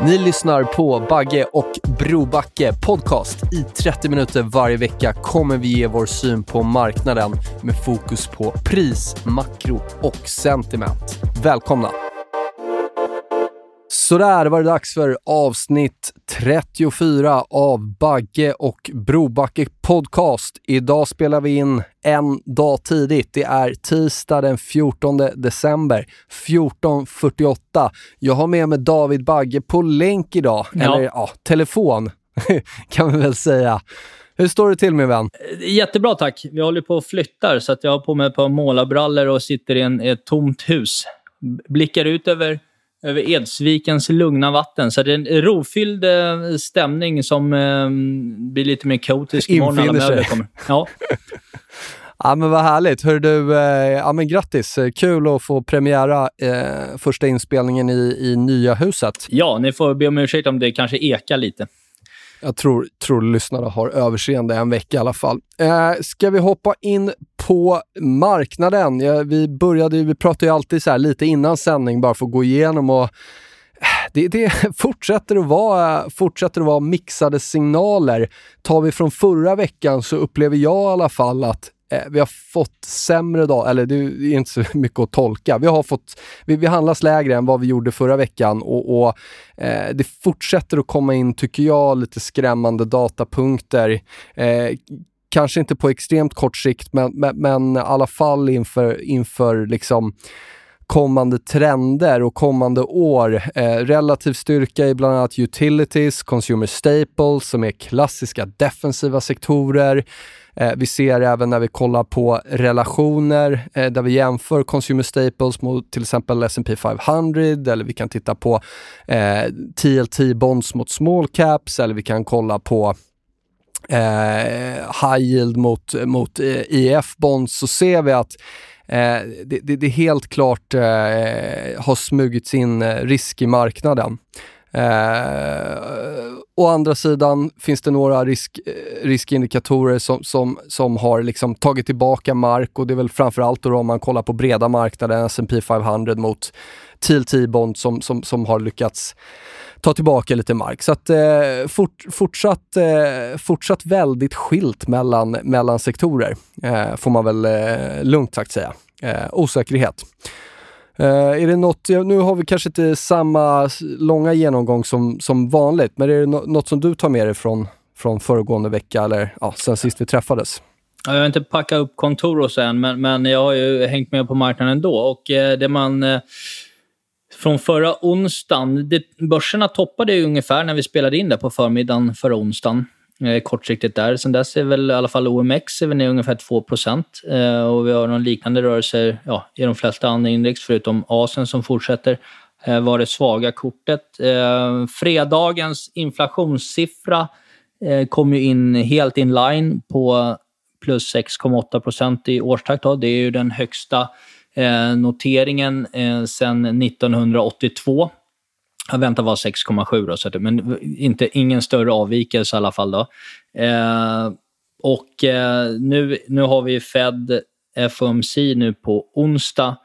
Ni lyssnar på Bagge och Brobacke podcast. I 30 minuter varje vecka kommer vi ge vår syn på marknaden med fokus på pris, makro och sentiment. Välkomna! Sådär var det dags för avsnitt 34 av Bagge och Brobacke podcast. Idag spelar vi in en dag tidigt. Det är tisdag den 14 december 14.48. Jag har med mig David Bagge på länk idag, Ja. eller ja, telefon kan vi väl säga. Hur står det till min vän? Jättebra tack. Vi håller på och flyttar så att jag har på mig ett par målarbrallor och sitter i en, ett tomt hus. Blickar ut över, över Edsvikens lugna vatten. Så det är en rofylld eh, stämning som eh, blir lite mer kaotisk imorgon när möbler kommer. Ja. Ja men vad härligt. Hör du, eh, ja men grattis. Eh, Kul att få premiära eh, första inspelningen i, i nya huset. ja, ni får be om ursäkt om det kanske ekar lite. Jag tror, tror lyssnarna har överseende en vecka i alla fall. Eh, ska vi hoppa in på marknaden? Ja, vi började vi pratade ju alltid så här lite innan sändning bara för att gå igenom och eh, det, det fortsätter, att vara, fortsätter att vara mixade signaler. Tar vi från förra veckan så upplever jag i alla fall att Eh, vi har fått sämre dag, eller det är inte så mycket att tolka. Vi har fått, vi, vi handlas lägre än vad vi gjorde förra veckan och, och eh, det fortsätter att komma in, tycker jag, lite skrämmande datapunkter. Eh, kanske inte på extremt kort sikt, men, men, men i alla fall inför, inför liksom kommande trender och kommande år. Eh, relativ styrka i bland annat utilities, consumer staples som är klassiska defensiva sektorer. Eh, vi ser även när vi kollar på relationer eh, där vi jämför consumer staples mot till exempel S&P 500 eller vi kan titta på eh, TLT bonds mot small caps eller vi kan kolla på eh, high yield mot, mot eh, EF bonds så ser vi att eh, det, det, det helt klart eh, har smugits in eh, risk i marknaden. Eh, å andra sidan finns det några risk, eh, riskindikatorer som, som, som har liksom tagit tillbaka mark och det är väl framförallt då om man kollar på breda marknaden, S&P 500 mot TLT-bond som, som, som har lyckats ta tillbaka lite mark. Så att eh, fort, fortsatt, eh, fortsatt väldigt skilt mellan, mellan sektorer, eh, får man väl eh, lugnt sagt säga. Eh, osäkerhet. Uh, är det något, nu har vi kanske inte samma långa genomgång som, som vanligt, men är det nå- något som du tar med dig från, från föregående vecka eller ja, sen sist vi träffades? Jag har inte packat upp kontor och så än, men, men jag har ju hängt med på marknaden ändå. Och eh, det man... Eh, från förra onsdagen, det, börserna toppade ju ungefär när vi spelade in det på förmiddagen förra onsdagen. Eh, kortsiktigt där. Sen dess är väl i alla fall OMX är väl ner ungefär 2 eh, och vi har någon liknande rörelse ja, i de flesta andra index, förutom Asien som fortsätter eh, vara det svaga kortet. Fredagens inflationssiffra kom ju in helt in line på plus 6,8 procent i årstakt. Då. Det är ju den högsta noteringen sedan 1982 han väntar var 6,7 då, så att, men inte, ingen större avvikelse i alla fall. Då. Eh, och eh, nu, nu har vi Fed FOMC nu på onsdag.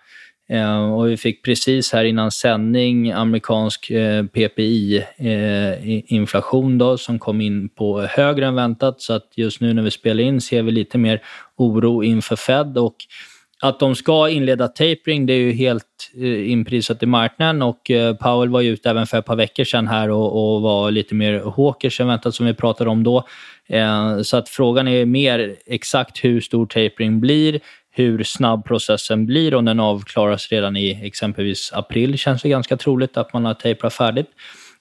Eh, och vi fick precis här innan sändning amerikansk eh, PPI-inflation eh, då som kom in på högre än väntat. Så att just nu när vi spelar in ser vi lite mer oro inför Fed. Och att de ska inleda tapering, det är ju helt eh, inprisat i marknaden och eh, Powell var ju ute även för ett par veckor sedan här och, och var lite mer hawkish än väntat som vi pratade om då. Eh, så att frågan är mer exakt hur stor tapering blir, hur snabb processen blir, om den avklaras redan i exempelvis april känns det ganska troligt att man har tejpat färdigt.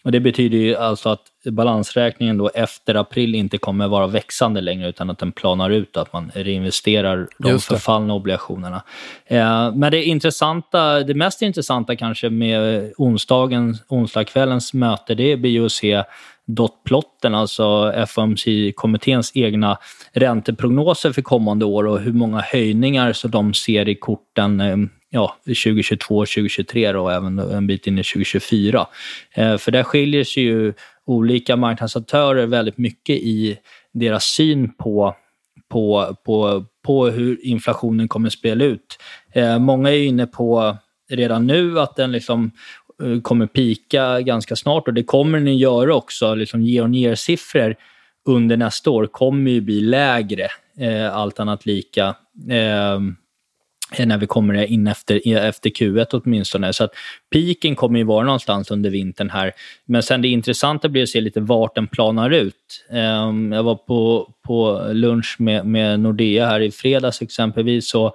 Och det betyder ju alltså att balansräkningen då efter april inte kommer vara växande längre utan att den planar ut och att man reinvesterar de förfallna obligationerna. Eh, men det intressanta, det mest intressanta kanske med onsdagen, onsdagskvällens möte, det blir ju att se dotplotten, alltså FOMC-kommitténs egna ränteprognoser för kommande år och hur många höjningar så de ser i korten eh, ja, 2022, 2023 och även en bit in i 2024. Eh, för där skiljer sig ju olika marknadsaktörer väldigt mycket i deras syn på, på, på, på hur inflationen kommer att spela ut. Eh, många är inne på redan nu att den liksom eh, kommer pika ganska snart och det kommer den göra också. Liksom year on year-siffror under nästa år kommer ju bli lägre, eh, allt annat lika. Eh, Eh, när vi kommer in efter, efter Q1 åtminstone. Så att piken kommer ju vara någonstans under vintern här. Men sen det intressanta blir att se lite vart den planar ut. Um, jag var på, på lunch med, med Nordea här i fredags exempelvis. Så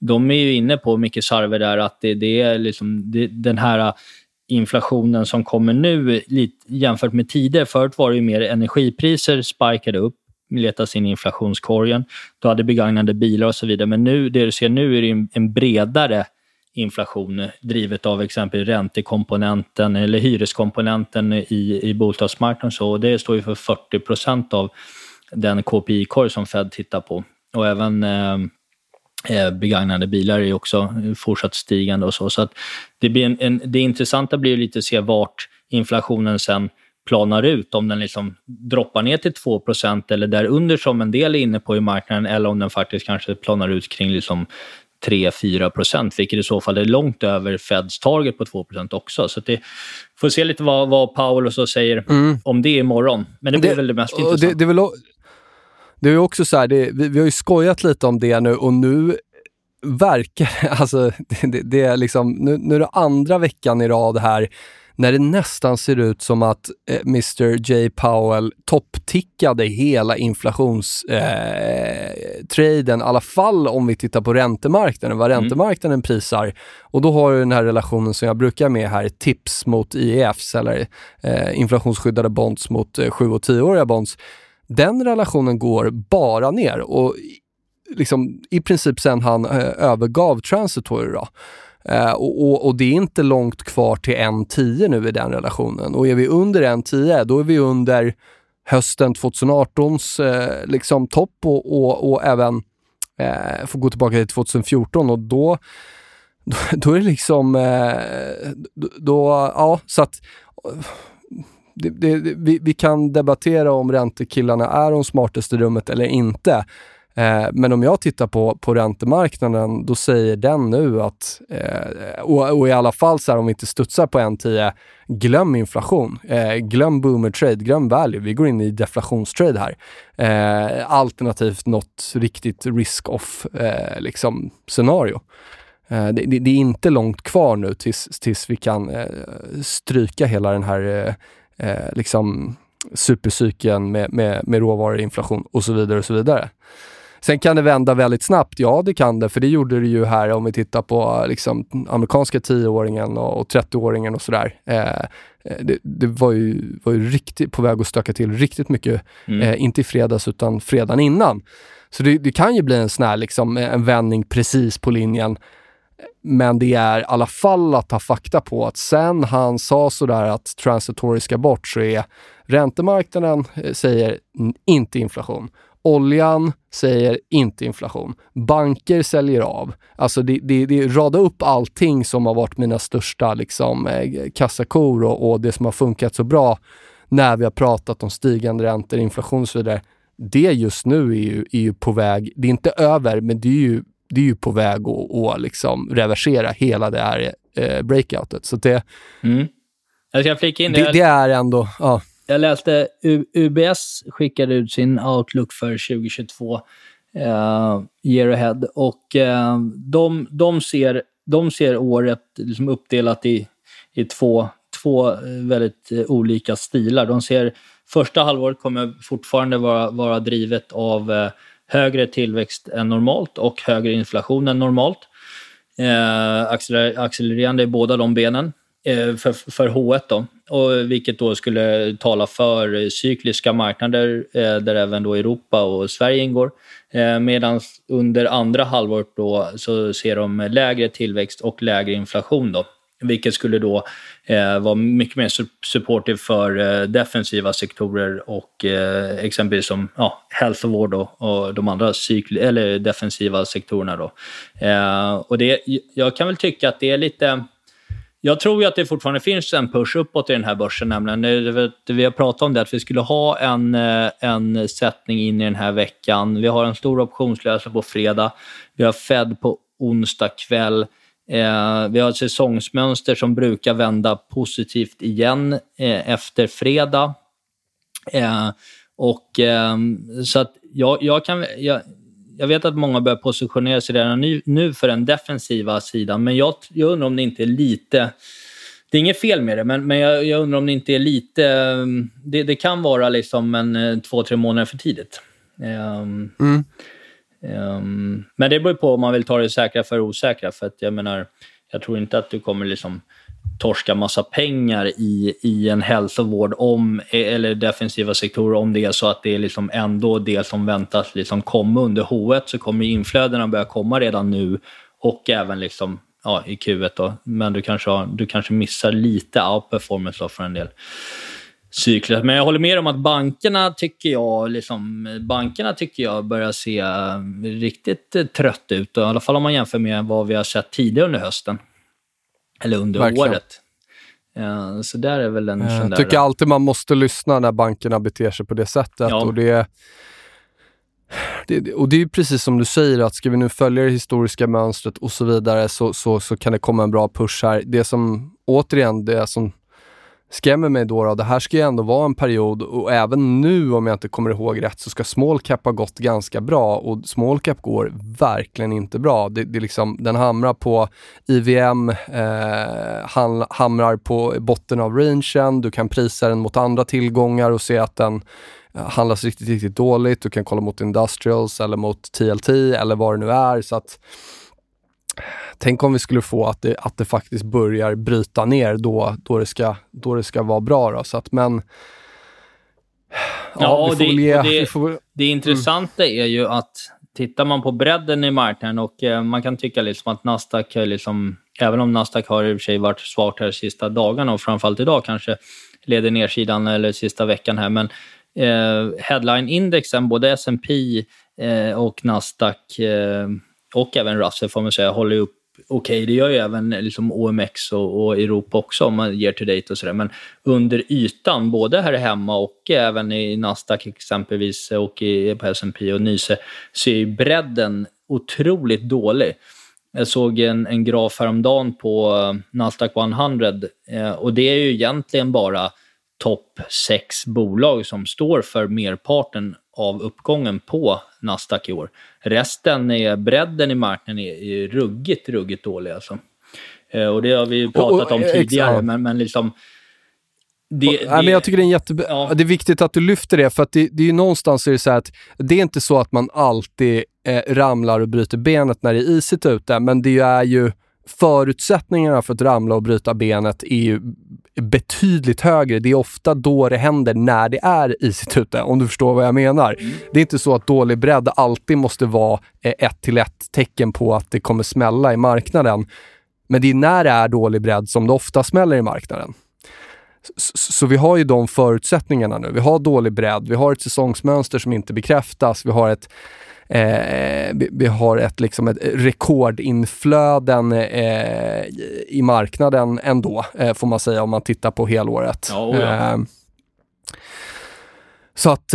de är ju inne på, mycket Sarve, där, att det, det är liksom det, den här inflationen som kommer nu lite, jämfört med tidigare. Förut var det ju mer energipriser spikade upp letas in i inflationskorgen. Du hade begagnade bilar och så vidare. Men nu, det du ser nu är det en bredare inflation drivet av exempelvis räntekomponenten eller hyreskomponenten i, i bostadsmarknaden. Så det står ju för 40 procent av den KPI-korg som Fed tittar på. Och även eh, eh begagnade bilar är också fortsatt stigande och så. Så att det, blir en, en, det intressanta blir lite att se vart inflationen sen planar ut, om den liksom droppar ner till 2% eller därunder som en del är inne på i marknaden, eller om den faktiskt kanske planar ut kring liksom 3-4 procent, vilket i så fall är långt över Feds target på 2% också. Så det får se lite vad, vad Powell och så säger mm. om det imorgon. Men det blir det, väl det mest intressanta. Det, det, är väl, det är också så här, det, vi, vi har ju skojat lite om det nu och nu verkar, alltså det, det är liksom, nu, nu är det andra veckan i rad här när det nästan ser ut som att eh, Mr J Powell topptickade hela inflationstraden, eh, i alla fall om vi tittar på räntemarknaden, vad mm. räntemarknaden prisar. Och då har du den här relationen som jag brukar med här, tips mot IEFs eller eh, inflationsskyddade bonds mot eh, 7 och 10-åriga bonds. Den relationen går bara ner och liksom, i princip sen han eh, övergav Transitory. Då. Uh, och, och, det är inte långt kvar till 1,10 nu i den relationen. Och är vi under 1,10 då är vi under hösten 2018s uh, eh, liksom topp och, och, och även, eh, uh, får gå tillbaka till 2014 och då, då, då är det liksom, då, då, ja så att det, det, vi, vi, kan debattera om räntekillarna är de smartaste i rummet eller inte. Eh, men om jag tittar på, på räntemarknaden, då säger den nu att, eh, och, och, i alla fall så här, om vi inte studsar på 1,10, glöm inflation, eh, glöm boomer trade, glöm value. Vi går in i deflationstrade här. Eh, alternativt något riktigt risk-off eh, liksom, scenario. Eh, det, det, det, är inte långt kvar nu tills, tills vi kan eh, stryka hela den här eh, eh, liksom supercykeln med, med, med råvaruinflation och så vidare och så vidare. Sen kan det vända väldigt snabbt. Ja, det kan det, för det gjorde det ju här om vi tittar på liksom, amerikanska 10-åringen och, och 30-åringen och sådär. Eh, det, det, var ju, var ju riktigt på väg att stöka till riktigt mycket, mm. eh, inte i fredags utan fredagen innan. Så det, det, kan ju bli en sån här, liksom, en vändning precis på linjen. Men det är i alla fall att ha fakta på att sen han sa sådär att transitory ska bort så är räntemarknaden eh, säger inte inflation. Oljan säger inte inflation. Banker säljer av. Alltså det, det, det rada upp allting som har varit mina största liksom, eh, kassakor och, och det som har funkat så bra när vi har pratat om stigande räntor, inflation och så vidare. Det just nu är ju, är ju på väg, det är inte över, men det är ju, det är ju på väg att, att liksom reversera hela det här eh, breakoutet. Så det, mm. Jag ska flika in det. Det, det är ändå, ja. Jag läste U UBS skickade ut sin outlook för 2022 uh, eh, year ahead. Och uh, de, de, ser, de ser året liksom uppdelat i, i två, två eh, väldigt olika stilar. De ser första halvåret kommer fortfarande vara, vara drivet av högre tillväxt än normalt och högre inflation än normalt. Eh, accelererande i båda de benen Eh, för, för H1 då. Och vilket då skulle tala för cykliska marknader eh, där även då Europa och Sverige ingår. Eh, medan under andra halvåret då så ser de lägre tillväxt och lägre inflation. Då. Vilket skulle då vara mycket mer supportive för defensiva sektorer och exempelvis som ja, hälsovård och, och de andra cykl eller defensiva sektorerna. Då. Och det, jag kan väl tycka att det är lite... Jag tror ju att det fortfarande finns en push uppåt i den här börsen. Nämligen. Vi har pratat om det, att vi skulle ha en, eh, en sättning in i den här veckan. Vi har en stor optionslösa på fredag. Vi har Fed på onsdag kväll. Eh, vi har ett säsongsmönster som brukar vända positivt igen eh, efter fredag. Eh, och, eh, så att jag, jag kan... Jag, jag vet att många börjar positionera sig redan nu, för den defensiva sidan, men jag, jag undrar om det inte är lite... Det är inget fel med det, men, men jag, jag undrar om det inte är lite... Ehm, det, det kan vara liksom en eh, två, tre månader för tidigt. Um, mm. Um, men det beror på om man vill ta det säkra för osäkra. För att jag menar, jag tror inte att du kommer liksom torska massa pengar i, i en hälsovård om, e, eller defensiva sektorer om det är så att det är liksom ändå det som väntas liksom komma under H1 så kommer inflödena börja komma redan nu och även liksom, ja, i Q1. Då. Men du kanske, har, du kanske missar lite outperformance då för en del cykler. Men jag håller med om att bankerna tycker jag, liksom, bankerna tycker jag börjar se riktigt trött ut. I alla fall om man jämför med vad vi har sett tidigare under hösten. Eller under Verkligen. året. Ja, så där är väl en Jag sån där... tycker alltid man måste lyssna när bankerna beter sig på det sättet. Ja. Och det, det, och det är precis som du säger, att ska vi nu följa det historiska mönstret och så vidare så, så, så kan det komma en bra push här. Det som, återigen, det som skrämmer mig då, då, det här ska ju ändå vara en period och även nu om jag inte kommer ihåg rätt så ska small cap ha gått ganska bra och small cap går verkligen inte bra. Det, det liksom, den hamrar på IVM, eh, hamrar på botten av rangen, du kan prisa den mot andra tillgångar och se att den eh, handlas riktigt, riktigt dåligt. Du kan kolla mot industrials eller mot TLT eller vad det nu är. Så att Tänk om vi skulle få att det, att det faktiskt börjar bryta ner då, då, det, ska, då det ska vara bra. Då. Så att, men Ja, ja det, ge, det, får... det intressanta mm. är ju att tittar man på bredden i marknaden och eh, man kan tycka liksom att Nasdaq, liksom, även om Nasdaq har i och för sig varit svagt här de sista dagarna och framförallt idag kanske leder nedsidan eller sista veckan här, men eh, headline-indexen, både S&P eh, och Nasdaq eh, och även Russell får man säga, håller upp okej, okay, det gör ju även liksom OMX och, och, Europa också om man ger till date och sådär. Men under ytan, både här hemma och även i Nasdaq exempelvis och i, på S&P och Nyse, så är ju bredden otroligt dålig. Jag såg en, en graf häromdagen på uh, Nasdaq 100 eh, och det är ju egentligen bara topp sex bolag som står för merparten av uppgången på Nasdaq i år. Resten är, bredden i marknaden är, är ruggigt, ruggigt dålig alltså. Eh, och det har vi pratat om tidigare, men, men liksom... Det, det, ja, men jag tycker det är, jätte... ja. det är viktigt att du lyfter det, för att det, det är ju någonstans är det så att det är inte så att man alltid eh, ramlar och bryter benet när det är isigt ute, men det är ju förutsättningarna för att ramla och bryta benet är ju betydligt högre. Det är ofta då det händer när det är isigt ute, om du förstår vad jag menar. Mm. Det är inte så att dålig bredd alltid måste vara eh, ett till ett tecken på att det kommer smälla i marknaden. Men det är när det är dålig bredd som det ofta smäller i marknaden. Så, så vi har ju de förutsättningarna nu. Vi har dålig bredd, vi har ett säsongsmönster som inte bekräftas, vi har ett Eh, vi, vi, har ett, liksom ett rekordinflöden eh, i marknaden ändå, eh, får man säga om man tittar på helåret. Ja, oh ja. så att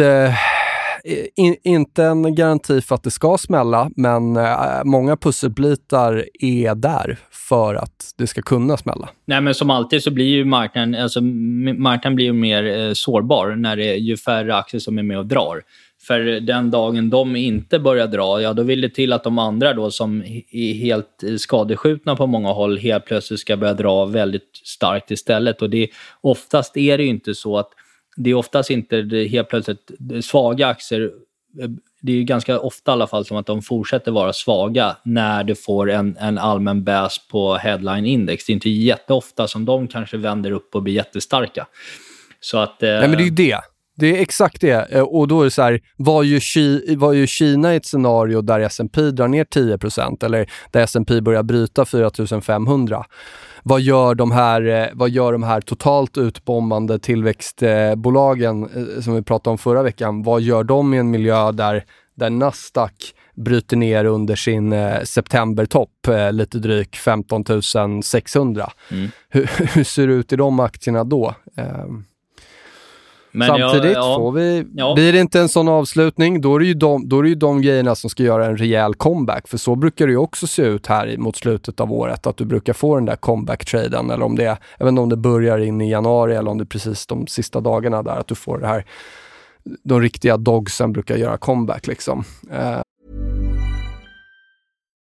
in, inte en garanti för att det ska smälla, men äh, många pusselbitar är där för att det ska kunna smälla. Nej, men som alltid så blir ju marknaden, alltså, marknaden blir mer eh, sårbar när det är ju färre aktier som är med och drar. För den dagen de inte börjar dra, ja då vill det till att de andra då som är helt skadeskjutna på många håll helt plötsligt ska börja dra väldigt starkt istället. Och det, oftast är det ju inte så att det är oftast inte helt plötsligt svaga aktier det är ganska ofta i alla fall som att de fortsätter vara svaga när du får en, en allmän bäs på headline index. Det är inte jätteofta som de kanske vänder upp och blir jättestarka. Så att, eh... Nej, men det är ju det. Det är exakt det. Eh, och då är det så här, vad gör, Ki vad gör Kina i ett scenario där S&P drar ner 10% eller där S&P börjar bryta 4500? Vad gör de här, eh, vad gör de här totalt utbombande tillväxtbolagen eh, som vi pratade om förra veckan? Vad gör de i en miljö där, där Nasdaq bryter ner under sin eh, septembertopp, eh, lite drygt 15 600. Mm. Hur, hur, ser det ut i de aktierna då? Eh, men Samtidigt, ja, ja, får vi, ja. blir det inte en sån avslutning, då är, det ju de, då är ju de grejerna som ska göra en rejäl comeback. För så brukar det ju också se ut här mot slutet av året, att du brukar få den där comeback-traden. Eller om det, jag vet inte om det börjar in i januari eller om det är precis de sista dagarna där, att du får det här. De riktiga dogsen brukar göra comeback liksom. Uh.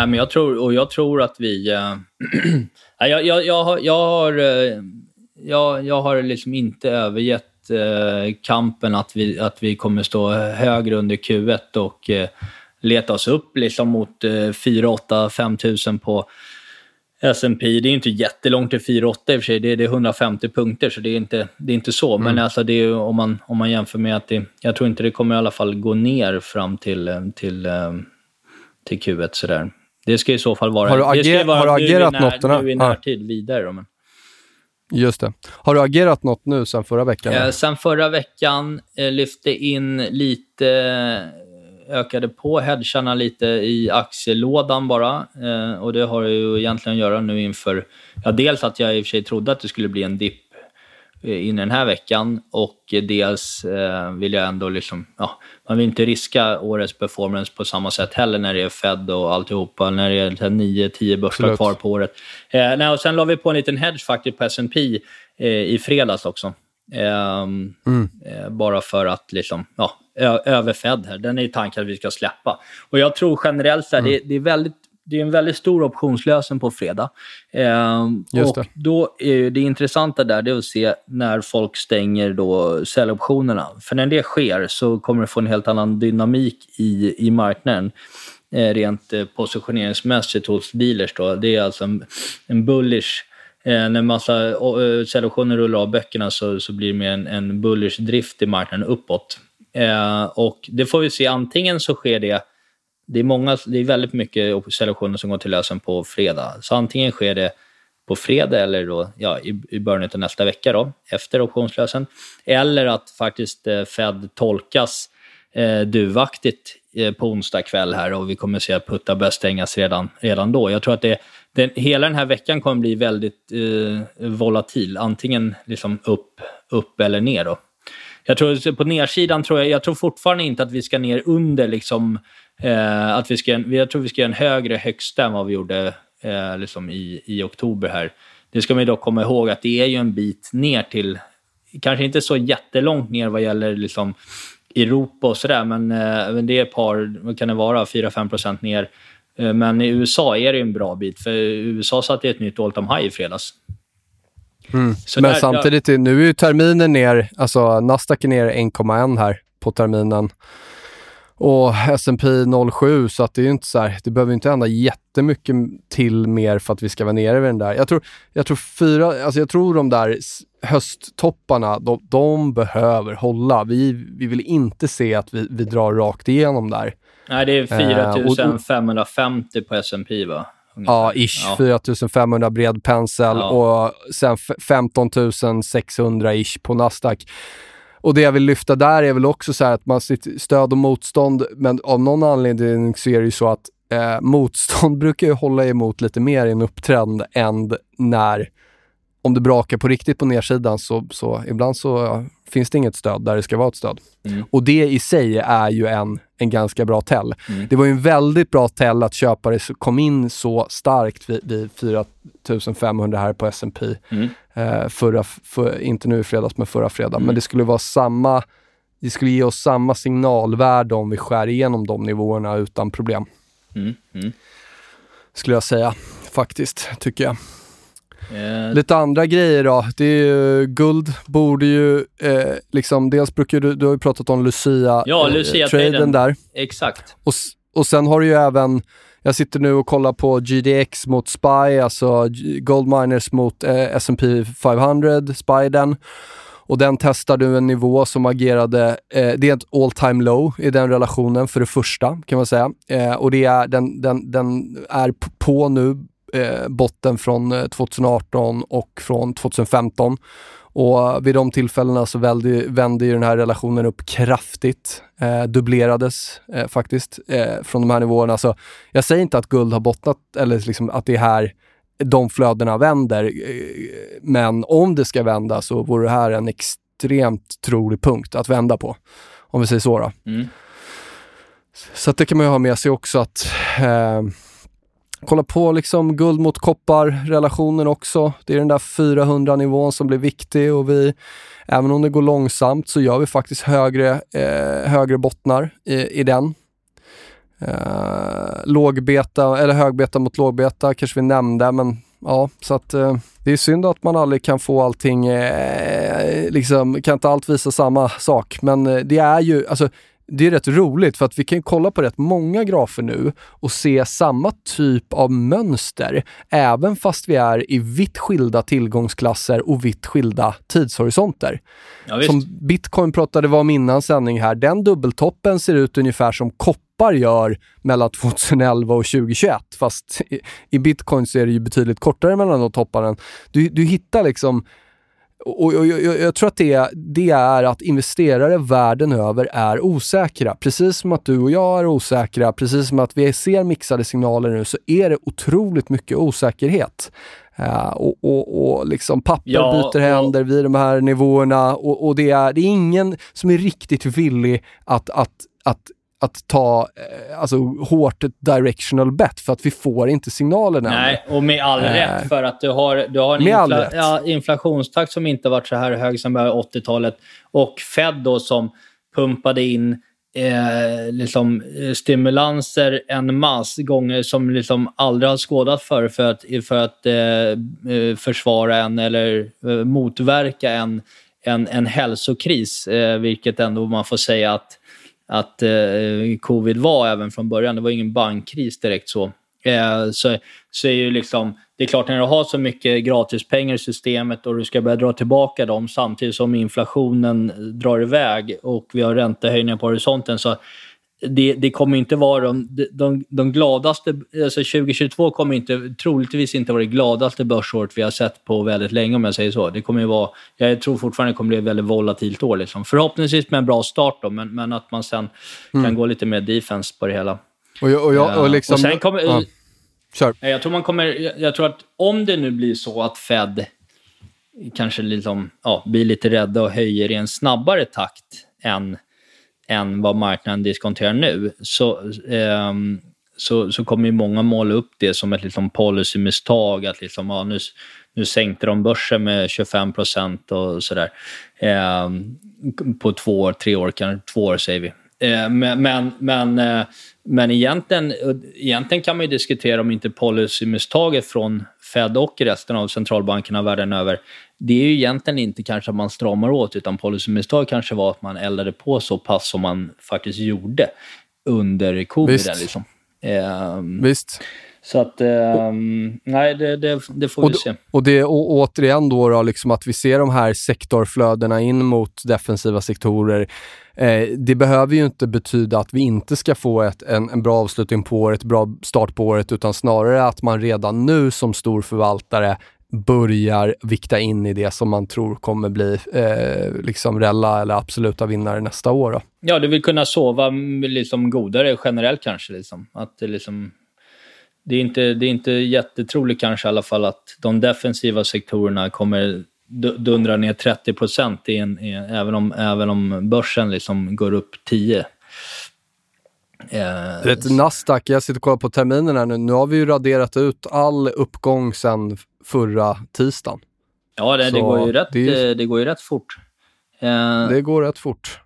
Nej, men jag tror, och jag tror att vi... Äh, jag, jag, jag, har, jag, har, eh, jag, jag har liksom inte övergett äh, kampen att vi, att vi kommer stå högre under Q1 och äh, leta oss upp liksom mot äh, 4 8 5 000 på S&P. Det är inte jättelångt till 4 8 i och för sig. Det är, det är 150 punkter, så det är inte, det är inte så. Mm. Men alltså det är, om, man, om man jämför med att det... Jag tror inte det kommer i alla fall gå ner fram till, till, till Q1 sådär. Det ska i så fall vara... Har du, ager, vara har du agerat när, något? Nu i närtid, vidare då, men. Just det. Har du agerat något nu sen förra veckan? Eh, sen förra veckan eh, lyfte in lite, eh, ökade på hedgarna lite i aktielådan bara. Eh, och det har ju egentligen att göra nu inför, ja dels att jag i och för sig trodde att det skulle bli en dipp Eh, in den här veckan och dels eh, vill jag ändå liksom, ja, man vill inte riska årets performance på samma sätt heller när det är Fed och alltihopa, när det är 9-10 börsar kvar på året. Eh, nej, och sen la vi på en liten hedge faktiskt på S&P eh, i fredags också. Ehm, mm. Eh, bara för att liksom, ja, över Fed här, den är tanken att vi ska släppa. Och jag tror generellt så här, mm. det, det är väldigt det är en väldigt stor optionslösen på fredag. Eh, och det. då är det intressanta där det är att se när folk stänger då säljoptionerna. För när det sker så kommer det få en helt annan dynamik i, i marknaden eh, rent eh, positioneringsmässigt hos dealers. Då. Det är alltså en, en bullish Eh, när massa eh, säljoptioner rullar av böckerna så, så blir det mer en, en bullish drift i marknaden uppåt. Eh, och det får vi se, antingen så sker det det är, många, det är väldigt mycket selektioner som går till lösen på fredag. Så antingen sker det på fredag eller då, ja, i, i början av nästa vecka då, efter optionslösen. Eller att faktiskt eh, Fed tolkas eh, duvaktigt eh, på onsdag kväll här och vi kommer se att puttar börjar stängas redan, redan då. Jag tror att det, den, hela den här veckan kommer bli väldigt eh, volatil, antingen liksom upp, upp eller ner. Då. Jag tror på nedsidan tror jag, jag tror fortfarande inte att vi ska ner under liksom Eh, att vi ska, jag tror vi ska göra en högre högsta än vad vi gjorde eh, liksom i, i oktober här. Det ska man dock komma ihåg att det är ju en bit ner till kanske inte så jättelångt ner vad gäller liksom Europa och sådär, men, eh, men det är ett par, vad kan det vara, 4-5 procent ner. Eh, men i USA är det en bra bit, för USA satte ett nytt all time high i fredags. Mm. Men där, samtidigt, ja. nu är ju terminen ner, alltså Nasdaq är ner 1,1 här på terminen och S&P 07 så att det är ju inte så här, det behöver inte hända jättemycket till mer för att vi ska vara nere vid den där. Jag tror, jag tror fyra, alltså jag tror de där hösttopparna, de, de behöver hålla. Vi, vi vill inte se att vi, vi drar rakt igenom där. Nej, det är 4550 eh, på S&P va? Ungefär. Ja, ish. Ja. 4500 bred pensel ja. och sen 15 600 ish på Nasdaq. Och det jag vill lyfta där är väl också så att man sitter stöd och motstånd, men av någon anledning så är det ju så att eh, motstånd brukar ju hålla emot lite mer i en upptrend än när, om det brakar på riktigt på nedsidan så, så ibland så finns det inget stöd där det ska vara ett stöd. Mm. Och det i sig är ju en, en ganska bra tell. Mm. Det var ju en väldigt bra tell att köpare kom in så starkt vid, vid 4500 här på S&P mm. eh, förra, för, inte nu i fredags, men förra fredagen. Men mm. det skulle vara samma, det skulle ge oss samma signalvärde om vi skär igenom de nivåerna utan problem. Mm. Mm. Skulle jag säga, faktiskt, tycker jag. Eh. Lite andra grejer då. Det är ju, guld borde ju, eh, liksom, dels brukar du, du har ju pratat om Lucia, ja, Lucia eh, traden där. Exakt. Och, och sen har du ju även, jag sitter nu och kollar på GDX mot SPY, alltså Gold Miners mot eh, S&P 500, SPY den. Och den testar du en nivå som agerade, eh, det är ett all time low i den relationen för det första kan man säga. Eh, och det är, den, den, den är på nu eh, botten från 2018 eh, och från 2015. Och vid de tillfällena så vände, vände ju den här relationen upp kraftigt. Eh, dubblerades eh, faktiskt eh, från de här nivåerna. Så jag säger inte att guld har bottnat eller liksom att det är här de flödena vänder. Eh, men om det ska vända så vore det här en extremt trolig punkt att vända på. Om vi säger så då. Mm. Så det kan man ju ha med sig också att eh, Kolla på liksom guld mot koppar-relationen också. Det är den där 400-nivån som blir viktig och vi, även om det går långsamt, så gör vi faktiskt högre, eh, högre bottnar i, i den. Eh, lågbeta, eller högbeta mot lågbeta kanske vi nämnde, men ja, så att eh, det är synd att man aldrig kan få allting, eh, liksom, kan inte allt visa samma sak, men eh, det är ju, alltså det är rätt roligt för att vi kan kolla på rätt många grafer nu och se samma typ av mönster, även fast vi är i vitt skilda tillgångsklasser och vitt skilda tidshorisonter. Ja, som bitcoin pratade vi om innan sändning här, den dubbeltoppen ser ut ungefär som koppar gör mellan 2011 och 2021. Fast i, i bitcoin så är det ju betydligt kortare mellan de topparna. Du, du hittar liksom och, och, och, jag tror att det, det är att investerare världen över är osäkra. Precis som att du och jag är osäkra, precis som att vi ser mixade signaler nu, så är det otroligt mycket osäkerhet. Uh, och, och, och liksom papper ja, byter händer vid de här nivåerna och, och det, är, det är ingen som är riktigt villig att, att, att att ta eh, alltså, hårt directional bet för att vi får inte signalerna. Nej, och med all eh, rätt för att du har, du har en infla ja, inflationstakt som inte varit så här hög sedan 80-talet och Fed då som pumpade in eh, liksom, eh, stimulanser en masse gånger som liksom aldrig har skådat förr för att, för att eh, eh försvara en eller motverka en, en, en hälsokris, vilket ändå man får säga att att eh, covid var även från början. Det var ingen bankkris direkt så. Eh, så, så är ju liksom, det är klart när du har så mycket gratispengar i systemet och du ska börja dra tillbaka dem samtidigt som inflationen drar iväg och vi har räntehöjningar på horisonten så det, det, kommer inte vara de, de, de gladaste... Alltså 2022 kommer inte, troligtvis inte vara det gladaste börsåret vi har sett på väldigt länge om jag säger så. Det kommer vara, jag tror fortfarande det kommer bli ett väldigt volatilt år. Liksom. Förhoppningsvis med en bra start då, men, men att man sen mm. kan gå lite mer defense på det hela. Och, jag, och, jag, och, liksom, och sen kommer... Ja. Kör. Jag tror, man kommer, jag tror att om det nu blir så att Fed kanske liksom, ja, blir lite rädda och höjer i en snabbare takt än än vad marknaden diskonterar nu, så, eh, så, så kommer ju många måla upp det som ett liksom, policymisstag. Att liksom, ja, nu, nu sänkte de börsen med 25 procent och sådär. Eh, på två år, tre år, kanske två år säger vi. Eh, men, men, men, eh, men egentligen, egentligen kan man ju diskutera om inte policymisstaget från Fed och resten av centralbankerna världen över, det är ju egentligen inte kanske att man stramar åt, utan policymisstag kanske var att man eldade på så pass som man faktiskt gjorde under coviden. Visst. Liksom. Eh, Visst. Så att, eh, nej, det, det, det, får och, vi se. Och, det, och återigen då, då liksom att vi ser de här sektorflödena in mot defensiva sektorer. Eh, det behöver ju inte betyda att vi inte ska få ett, en, en bra avslutning på året, bra start på året, utan snarare att man redan nu som stor förvaltare börjar vikta in i det som man tror kommer bli eh, liksom rella eller absoluta vinnare nästa år. Då. Ja, du vill kunna sova liksom godare generellt kanske. Liksom. Att liksom, det, är inte, det är inte jättetroligt kanske i alla fall att de defensiva sektorerna kommer dundra ner 30 procent även, om, även om börsen liksom går upp 10 Eh, Vet, Nasdaq, jag sitter och kollar på terminen här nu. Nu har vi ju raderat ut all uppgång sedan förra tisdagen. Ja, det, det går, ju rätt, det, det, går ju rätt fort. Eh, det går rätt fort.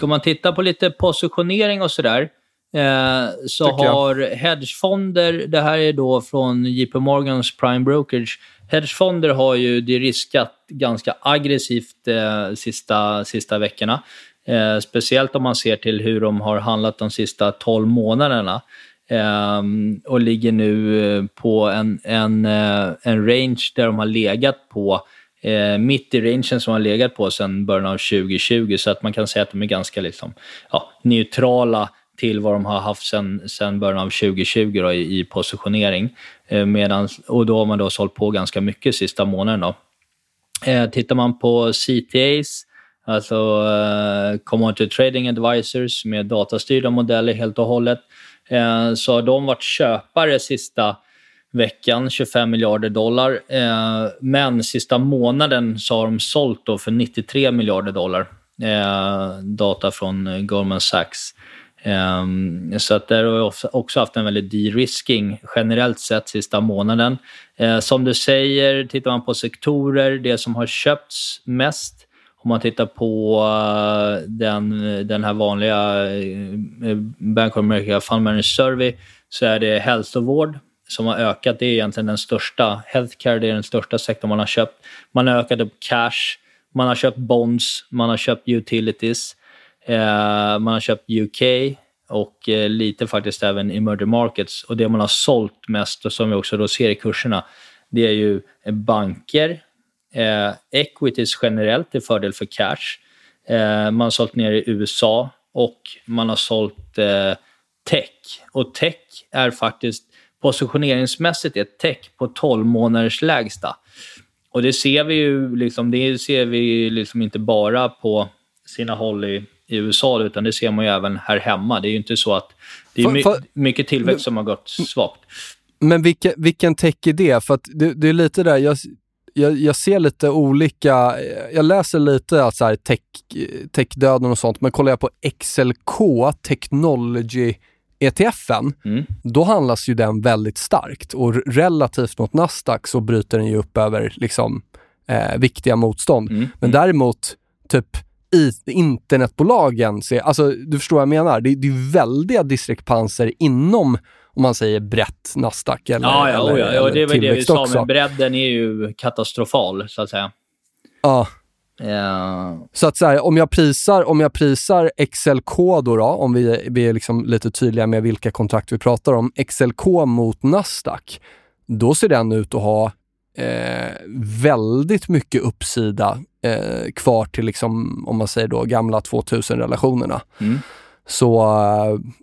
Ska man titta på lite positionering och sådär, eh, så har hedgefonder, det här är då från JP Morgans Prime Brokerage, hedgefonder har ju det riskat ganska aggressivt eh, sista, sista veckorna. Eh, speciellt om man ser till hur de har handlat de sista 12 månaderna. Eh, och ligger nu eh, på en, en, eh, en range där de har legat på eh, mitt i rangen som har legat på sedan början av 2020 så att man kan säga att de är ganska liksom, ja, neutrala till vad de har haft sedan, sen början av 2020 då, i, i positionering. Eh, medans, och då har man då sålt på ganska mycket sista månaden. Då. Eh, tittar man på CTAs, alltså eh, Commodity Trading Advisors med datastyrda modeller helt och hållet, eh, så har de varit köpare sista veckan, 25 miljarder dollar. Eh, men sista månaden så har de sålt då för 93 miljarder dollar. Eh, data från eh, Goldman Sachs. Eh, så att där har vi också haft en väldigt de-risking generellt sett sista månaden. Eh, som du säger, tittar man på sektorer, det som har köpts mest om man tittar på eh, den, den här vanliga eh, Bank of America Fund Manager Survey så är det hälsovård som har ökat, det är egentligen den största, healthcare det är den största sektorn man har köpt. Man har ökat upp cash, man har köpt bonds, man har köpt utilities, eh, man har köpt UK och eh, lite faktiskt även emerging markets. Och det man har sålt mest och som vi också då ser i kurserna, det är ju banker, eh, equities generellt till fördel för cash. Eh, man har sålt ner i USA och man har sålt eh, tech. Och tech är faktiskt positioneringsmässigt är tech på 12 månaders lägsta. Och det ser vi ju liksom, det ser vi liksom inte bara på sina håll i, i USA, utan det ser man ju även här hemma. Det är ju inte så att det är my, mycket tillväxt som har gått svagt. Men vilka, vilken tech är det? För att det, det är lite där, jag, jag, jag, ser lite olika, jag läser lite att så här tech, techdöden och sånt, men kollar jag på XLK, Technology ETFen, mm. då handlas ju den väldigt starkt och relativt mot Nasdaq så bryter den ju upp över liksom, eh, viktiga motstånd. Mm. Men mm. däremot, typ i internetbolagen, se, alltså du förstår vad jag menar. Det, det är väldiga diskrepanser inom om man säger brett Nasdaq eller Ja, ja, eller, ja, ja. det var det vi sa, men bredden är ju katastrofal så att säga. Ja, Yeah. Så att så här, om jag prisar, om jag prisar XLK då, då om vi, vi är liksom lite tydliga med vilka kontrakt vi pratar om. XLK mot Nasdaq, då ser den ut att ha eh, väldigt mycket uppsida eh, kvar till, liksom, om man säger då, gamla 2000-relationerna. Mm. Så,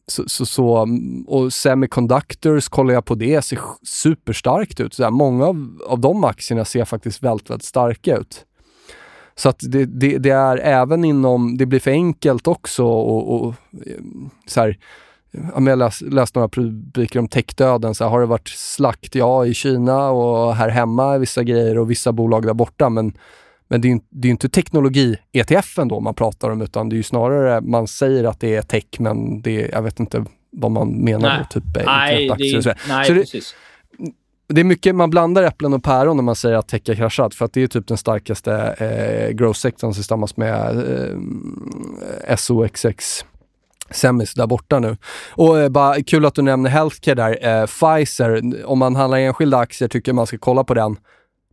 så, så, så, och semiconductors kollar jag på det, ser superstarkt ut. Så här, många av, av de aktierna ser faktiskt väldigt, väldigt starka ut. Så att det, det, det, är även inom, det blir för enkelt också och, och så här, jag läste läs några rubriker om techdöden. Så här, har det varit slakt? Ja, i Kina och här hemma vissa grejer och vissa bolag där borta. Men, men det är ju det är inte teknologi-ETF då man pratar om, utan det är ju snarare, man säger att det är tech, men det är, jag vet inte vad man menar nej. då, typ nej, det, så. nej, så det, precis. Det är mycket, man blandar äpplen och päron när man säger att tech har kraschat, för att det är typ den starkaste eh, growth-sektorn tillsammans med eh, SOXX Semis där borta nu. Och eh, bara kul att du nämner healthcare där. Eh, Pfizer, om man handlar enskilda aktier tycker jag man ska kolla på den.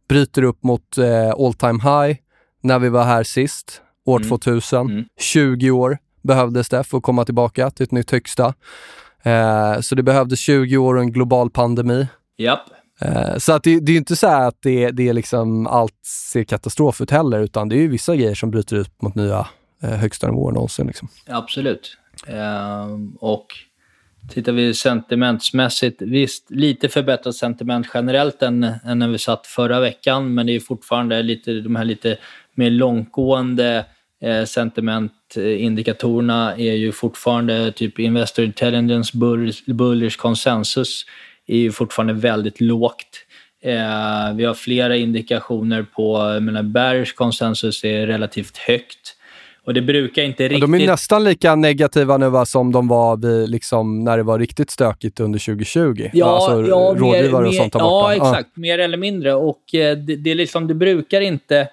Bryter upp mot eh, all time high när vi var här sist, år Mm. 2000. Mm. 20 år behövdes det för att komma tillbaka till ett nytt högsta. Eh, så det behövdes 20 år och en global pandemi. Japp. Eh, så att det, det är ju inte så här att det, det är liksom allt ser katastrof ut heller, utan det är ju vissa grejer som bryter ut mot nya eh, högsta nivåer någonsin. Liksom. Absolut. Ehm, och tittar vi sentimentsmässigt, visst lite förbättrat sentiment generellt än, än när vi satt förra veckan, men det är fortfarande lite, de här lite mer långtgående eh, sentimentindikatorerna är ju fortfarande typ Investor Intelligence, Bullish, bullish Consensus är ju fortfarande väldigt lågt. Eh, vi har flera indikationer på, menar, bearish consensus är relativt högt. Och det brukar inte Ja, riktigt... de är nästan lika negativa nu va, som de var vid, liksom, när det var riktigt stökigt under 2020. Ja, alltså, ja, rådgivare mer, och sånt mer, borta. Ja, exakt. Mer eller mindre. Och eh, det, det, är liksom, det brukar inte...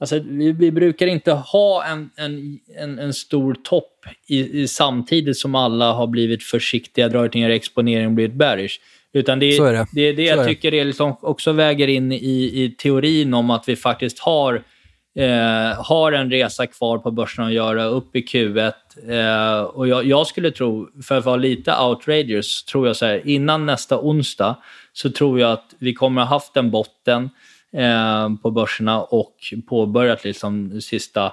Alltså, vi, vi brukar inte ha en, en, en, en stor topp i, i, samtidigt som alla har blivit försiktiga, dragit ner exponering och blivit bearish. Utan det, är det. det är det jag är det. tycker är liksom också väger in i, i teorin om att vi faktiskt har, eh, har en resa kvar på börsen att göra upp i Q1. Eh, och jag, jag skulle tro, för att vara lite outrageous, tror jag så här, innan nästa onsdag så tror jag att vi kommer ha haft en botten eh, på börserna och påbörjat liksom sista,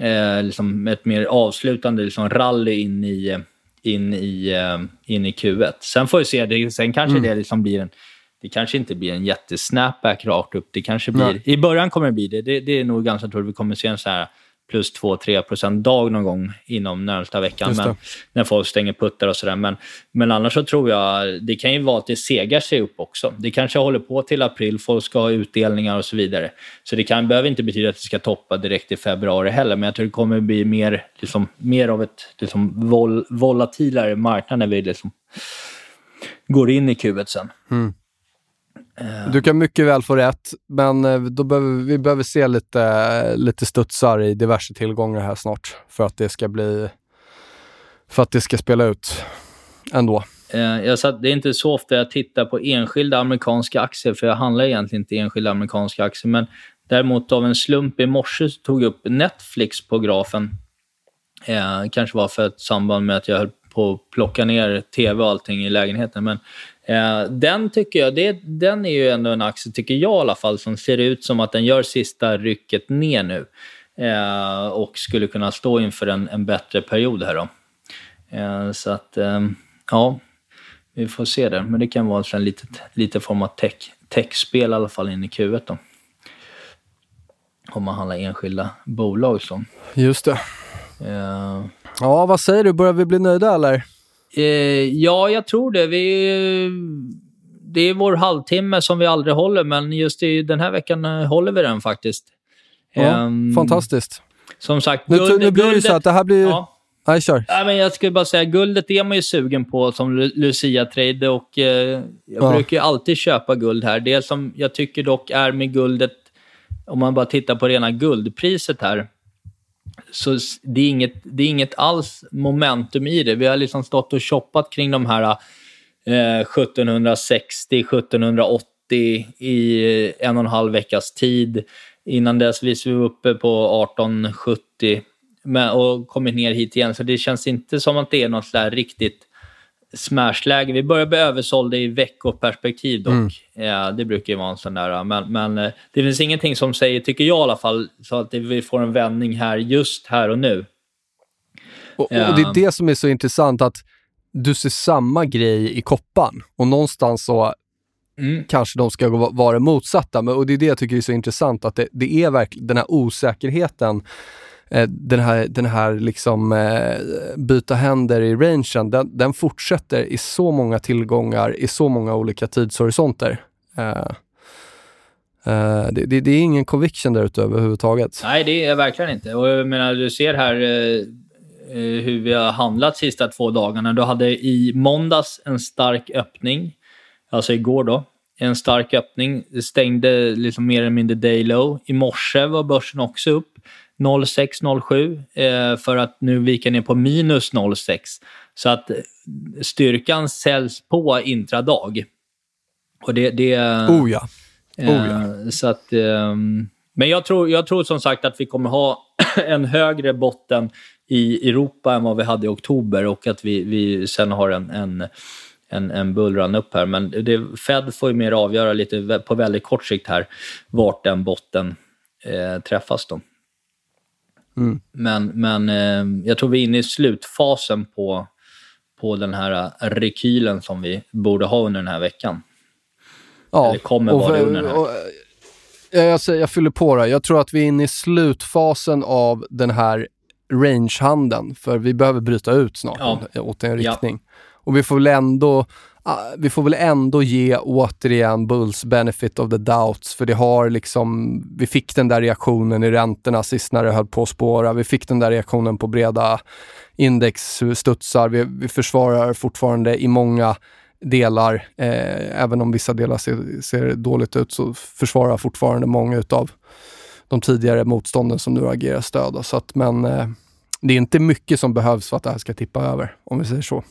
eh, liksom ett mer avslutande liksom rally in i, in i, eh, in i Q1. Sen får vi se, det, sen kanske det liksom blir en det kanske inte blir en jättesnapback rakt upp. Det kanske blir, Nej. I början kommer det bli det. Det, det är nog ganska troligt. Vi kommer se en så här plus 2-3 procent dag någon gång inom närmsta veckan. Men, när folk stänger puttar och sådär. Men, men annars så tror jag, det kan ju vara att det segar sig upp också. Det kanske håller på till april, folk ska ha utdelningar och så vidare. Så det kan, behöver inte betyda att det ska toppa direkt i februari heller. Men jag tror det kommer bli mer, liksom, mer av ett liksom, vol, volatilare marknad när vi liksom går in i Q1 sen. Du kan mycket väl få rätt, men eh, då behöver, vi behöver se lite, lite studsar i diverse tillgångar här snart för att det ska bli för att det ska spela ut ändå. Eh, Jag satt, det är inte så ofta jag tittar på enskilda amerikanska aktier, för jag handlar egentligen inte enskilda amerikanska aktier. Men däremot av en slump i morse tog jag upp Netflix på grafen. Eh, kanske var för ett samband med att jag höll på att plocka ner tv och allting i lägenheten. Men eh, den tycker jag, det, den är ju ändå en aktie, tycker jag i alla fall, som ser ut som att den gör sista rycket ner nu. Eh, och skulle kunna stå inför en, en bättre period här då. Eh, så att, eh, ja, vi får se det. Men det kan vara en lite, lite form av tech, techspel i alla fall in i Q1 då. Om man handlar enskilda bolag så. Just det. Eh, Ja, vad säger du? Börjar vi bli nöjda eller? Eh, ja, jag tror det. Vi, det är vår halvtimme som vi aldrig håller, men just i den här veckan eh, håller vi den faktiskt. Ja, Ehm, fantastiskt. Som sagt, Nu, guld- nu blir det så att det här blir... Ja. Nej, kör. Ja, men jag skulle bara säga, guldet är man ju sugen på som Lu- Lucia-trade och eh, jag Ja. brukar ju alltid köpa guld här. Det som jag tycker dock är med guldet, om man bara tittar på rena guldpriset här, så det är inget, det är inget alls momentum i det. Vi har liksom stått och shoppat kring de här eh, 1760, 1780 i eh, en och en halv veckas tid. Innan dess var vi uppe på 1870 och kommit ner hit igen. Så det känns inte som att det är något där riktigt smashläge. Vi börjar bli översålda i veckoperspektiv dock. Ja, det brukar ju vara en sån där. Men, men eh, det finns ingenting som säger, tycker jag i alla fall, så att vi får en vändning här just här och nu. Och, och det är det som är så intressant att du ser samma grej i koppan och någonstans så Mm. kanske de ska vara motsatta. Men, och det är det jag tycker är så intressant, att det, det är verkligen den här osäkerheten Eh, den här, den här liksom eh, byta händer i rangen, den, den fortsätter i så många tillgångar i så många olika tidshorisonter. Eh, eh, det, det, det är ingen conviction där ute överhuvudtaget. Nej, det är verkligen inte. Och jag menar, du ser här eh, eh hur vi har handlat de sista två dagarna. Du hade i måndags en stark öppning, alltså igår då, en stark öppning. Det stängde liksom mer eller mindre day low. I morse var börsen också upp 0,6-0,7 eh, för att nu vika ner på minus 0,6. Så att styrkan säljs på intradag. Och det... det oh ja. Oh ja. Eh, så att, eh, men jag tror, jag tror som sagt att vi kommer ha en högre botten i Europa än vad vi hade i oktober och att vi, vi sen har en, en, en, en bullrun upp här. Men det, Fed får ju mer avgöra lite på väldigt kort sikt här vart den botten eh, träffas. Då. Mm. Men, men eh, jag tror vi är inne i slutfasen på, på den här rekylen som vi borde ha under den här veckan. Ja, Eller kommer vara det under den här. Och, jag, jag, jag fyller på det. Jag tror att vi är inne i slutfasen av den här rangehandeln, för vi behöver bryta ut snart ja. åt en riktning. Ja. Och vi får väl ändå ah, vi får väl ändå ge återigen Bulls benefit of the doubts, för det har liksom, vi fick den där reaktionen i räntorna sist när det höll på att spåra. Vi fick den där reaktionen på breda indexstudsar. Vi, vi försvarar fortfarande i många delar, eh, även om vissa delar ser, ser, dåligt ut, så försvarar fortfarande många utav de tidigare motstånden som nu agerar stöd. Så att, men eh, det är inte mycket som behövs för att det här ska tippa över, om vi säger så.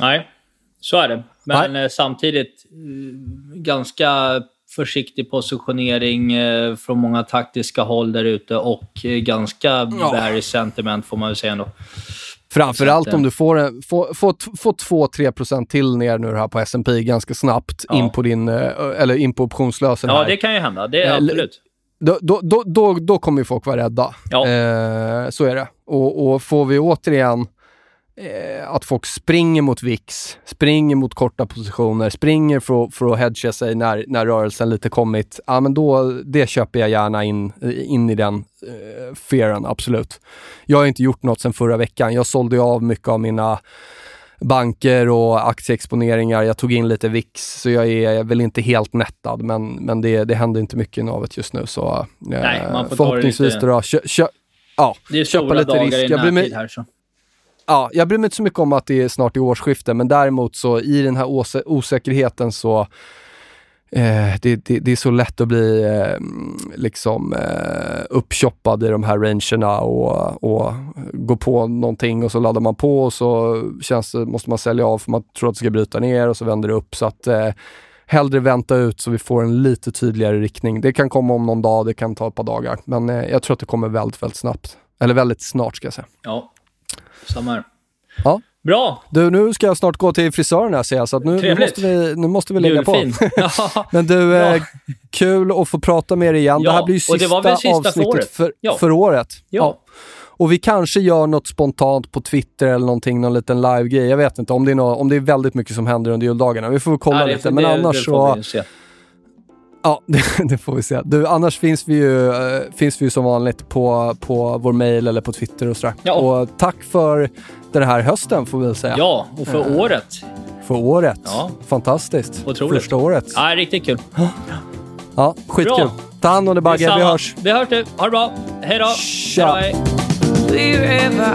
Nej, så är det. Men Nej. Eh, samtidigt eh, ganska försiktig positionering eh, från många taktiska håll där ute och ganska ja. bearish sentiment får man väl säga ändå. Framförallt om du får, en, får, får, får 2-3% till ner nu här på S&P ganska snabbt ja. in på din, eller in på optionslösen Ja, här. det kan ju hända. Det är absolut. Då, då, då, då, då kommer ju folk vara rädda. Ja. Eh, så är det. Och, och får vi återigen eh, att folk springer mot VIX, springer mot korta positioner, springer för, för att hedga sig när, när rörelsen lite kommit, ja men då, det köper jag gärna in, in i den eh, fearen, absolut. Jag har inte gjort något sedan förra veckan. Jag sålde av mycket av mina banker och aktieexponeringar. Jag tog in lite VIX, så jag är väl inte helt nettad, men, men det, det händer inte mycket i navet just nu. Så eh, Nej, man får förhoppningsvis lite... då, kö, kö, ja, det är köpa lite dagar risk. i närtid här så ja, jag bryr mig inte så mycket om att det är snart i årsskifte, men däremot så i den här osä osäkerheten så eh, det, det, det, är så lätt att bli eh, liksom eh, uppchoppad i de här rangerna och, och gå på någonting och så laddar man på och så känns det, måste man sälja av för man tror att det ska bryta ner och så vänder det upp. Så att eh, hellre vänta ut så vi får en lite tydligare riktning. Det kan komma om någon dag, det kan ta ett par dagar, men eh, jag tror att det kommer väldigt, väldigt snabbt. Eller väldigt snart ska jag säga. Ja, samma här. Ja. Bra! Du, nu ska jag snart gå till frisören här ser jag, så nu, nu, måste vi, nu måste vi lägga på. Men du, eh, kul att få prata med dig igen. Ja, det här blir ju sista, sista avsnittet för året. För, ja. för året. Ja. ja. Och vi kanske gör något spontant på Twitter eller någonting, någon liten live-grej. Jag vet inte om det, är något, om det är väldigt mycket som händer under juldagarna. Vi får kolla lite, men det, annars så... Ja, det, det, får vi se. Du, annars finns vi ju, äh, finns vi ju som vanligt på, på vår mail eller på Twitter och sådär. Ja. Och tack för den här hösten får vi väl säga. Ja, och för äh, året. För året. Ja. Fantastiskt. Otroligt. Första året. Ja, riktigt kul. Ja, skitkul. Bra. Ta hand om dig Bagge, vi hörs. Vi hörs du. Ha det bra. Hej då. Tja. Hej Wherever